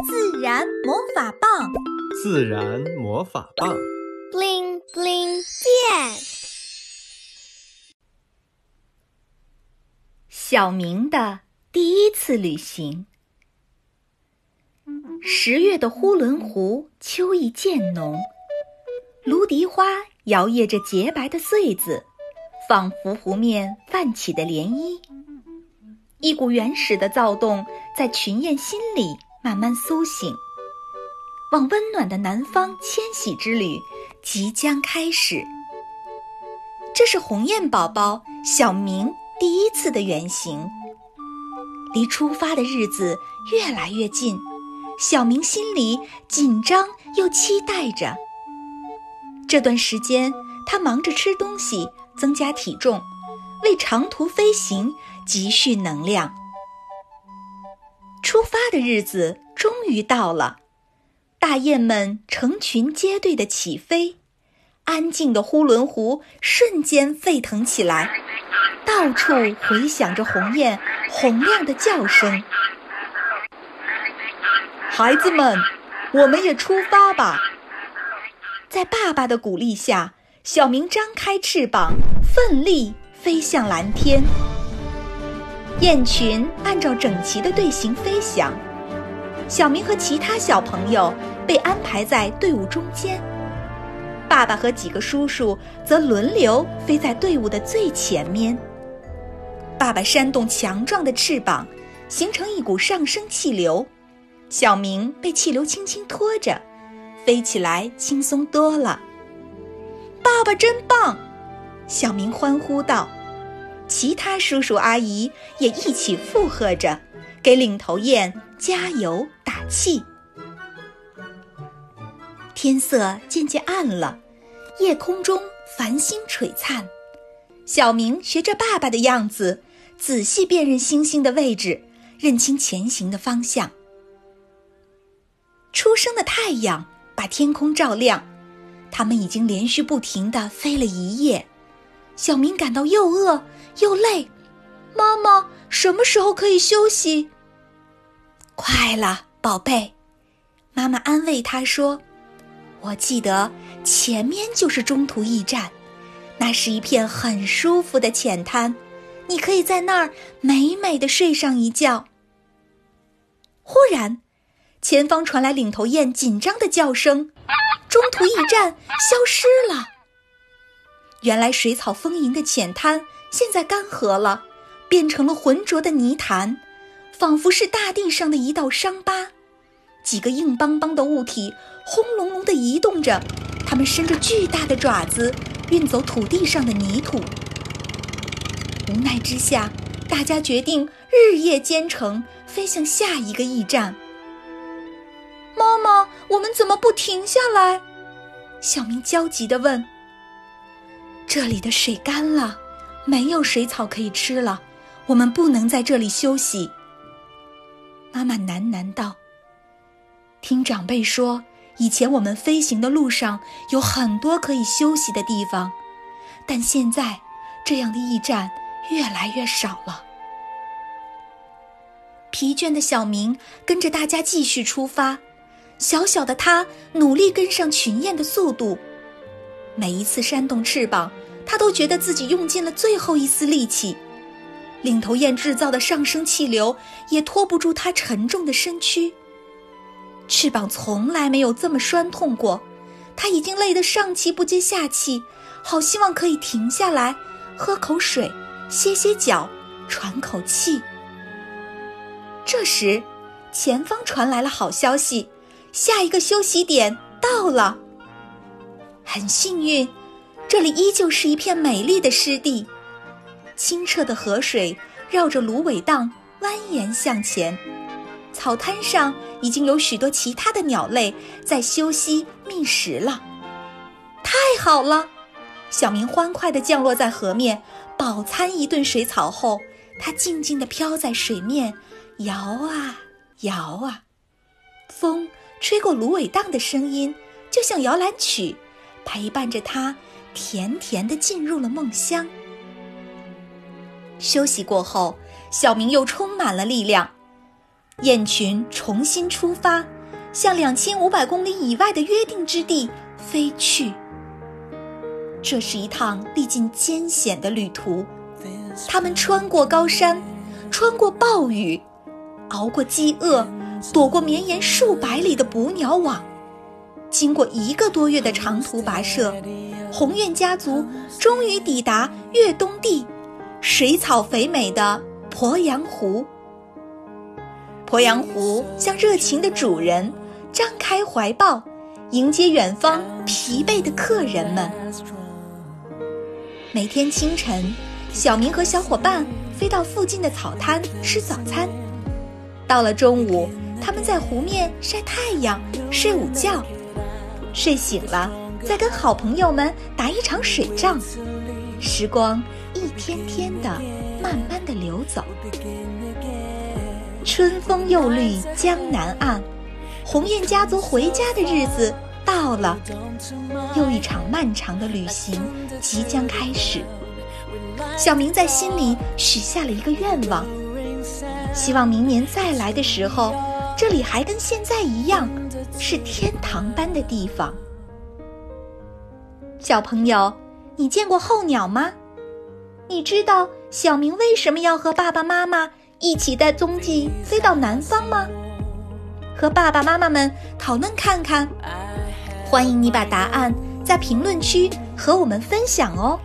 自然魔法棒，自然魔法棒，bling bling 变。小明的第一次旅行。十月的呼伦湖，秋意渐浓，芦荻花摇曳着洁白的穗子，仿佛湖面泛起的涟漪。一股原始的躁动在群雁心里慢慢苏醒，往温暖的南方迁徙之旅即将开始。这是鸿雁宝宝小明第一次的远行，离出发的日子越来越近，小明心里紧张又期待着。这段时间，他忙着吃东西，增加体重，为长途飞行。积蓄能量。出发的日子终于到了，大雁们成群结队的起飞，安静的呼伦湖瞬间沸腾起来，到处回响着鸿雁洪亮的叫声。孩子们，我们也出发吧！在爸爸的鼓励下，小明张开翅膀，奋力飞向蓝天。雁群按照整齐的队形飞翔，小明和其他小朋友被安排在队伍中间。爸爸和几个叔叔则轮流飞在队伍的最前面。爸爸扇动强壮的翅膀，形成一股上升气流，小明被气流轻轻拖着，飞起来轻松多了。爸爸真棒！小明欢呼道。其他叔叔阿姨也一起附和着，给领头雁加油打气。天色渐渐暗了，夜空中繁星璀璨。小明学着爸爸的样子，仔细辨认星星的位置，认清前行的方向。初升的太阳把天空照亮，他们已经连续不停地飞了一夜。小明感到又饿又累，妈妈什么时候可以休息？快了，宝贝，妈妈安慰他说：“我记得前面就是中途驿站，那是一片很舒服的浅滩，你可以在那儿美美的睡上一觉。”忽然，前方传来领头雁紧张的叫声，中途驿站消失了。原来水草丰盈的浅滩现在干涸了，变成了浑浊的泥潭，仿佛是大地上的一道伤疤。几个硬邦邦的物体轰隆隆地移动着，它们伸着巨大的爪子，运走土地上的泥土。无奈之下，大家决定日夜兼程，飞向下一个驿站。妈妈，我们怎么不停下来？小明焦急地问。这里的水干了，没有水草可以吃了，我们不能在这里休息。妈妈喃喃道：“听长辈说，以前我们飞行的路上有很多可以休息的地方，但现在这样的驿站越来越少了。”疲倦的小明跟着大家继续出发，小小的他努力跟上群雁的速度。每一次扇动翅膀，他都觉得自己用尽了最后一丝力气。领头雁制造的上升气流也拖不住它沉重的身躯。翅膀从来没有这么酸痛过，他已经累得上气不接下气，好希望可以停下来，喝口水，歇歇脚，喘口气。这时，前方传来了好消息，下一个休息点到了。很幸运，这里依旧是一片美丽的湿地。清澈的河水绕着芦苇荡蜿蜒向前，草滩上已经有许多其他的鸟类在休息觅食了。太好了！小明欢快地降落在河面，饱餐一顿水草后，他静静地飘在水面，摇啊摇啊。风吹过芦苇荡的声音，就像摇篮曲。陪伴着他，甜甜的进入了梦乡。休息过后，小明又充满了力量。雁群重新出发，向两千五百公里以外的约定之地飞去。这是一趟历尽艰险的旅途，他们穿过高山，穿过暴雨，熬过饥饿，躲过绵延数百里的捕鸟网。经过一个多月的长途跋涉，鸿雁家族终于抵达越冬地，水草肥美的鄱阳湖。鄱阳湖向热情的主人张开怀抱，迎接远方疲惫的客人们。每天清晨，小明和小伙伴飞到附近的草滩吃早餐。到了中午，他们在湖面晒太阳、睡午觉。睡醒了，再跟好朋友们打一场水仗。时光一天天的、慢慢的流走。春风又绿江南岸，鸿雁家族回家的日子到了。又一场漫长的旅行即将开始。小明在心里许下了一个愿望，希望明年再来的时候。这里还跟现在一样，是天堂般的地方。小朋友，你见过候鸟吗？你知道小明为什么要和爸爸妈妈一起带踪迹飞到南方吗？和爸爸妈妈们讨论看看。欢迎你把答案在评论区和我们分享哦。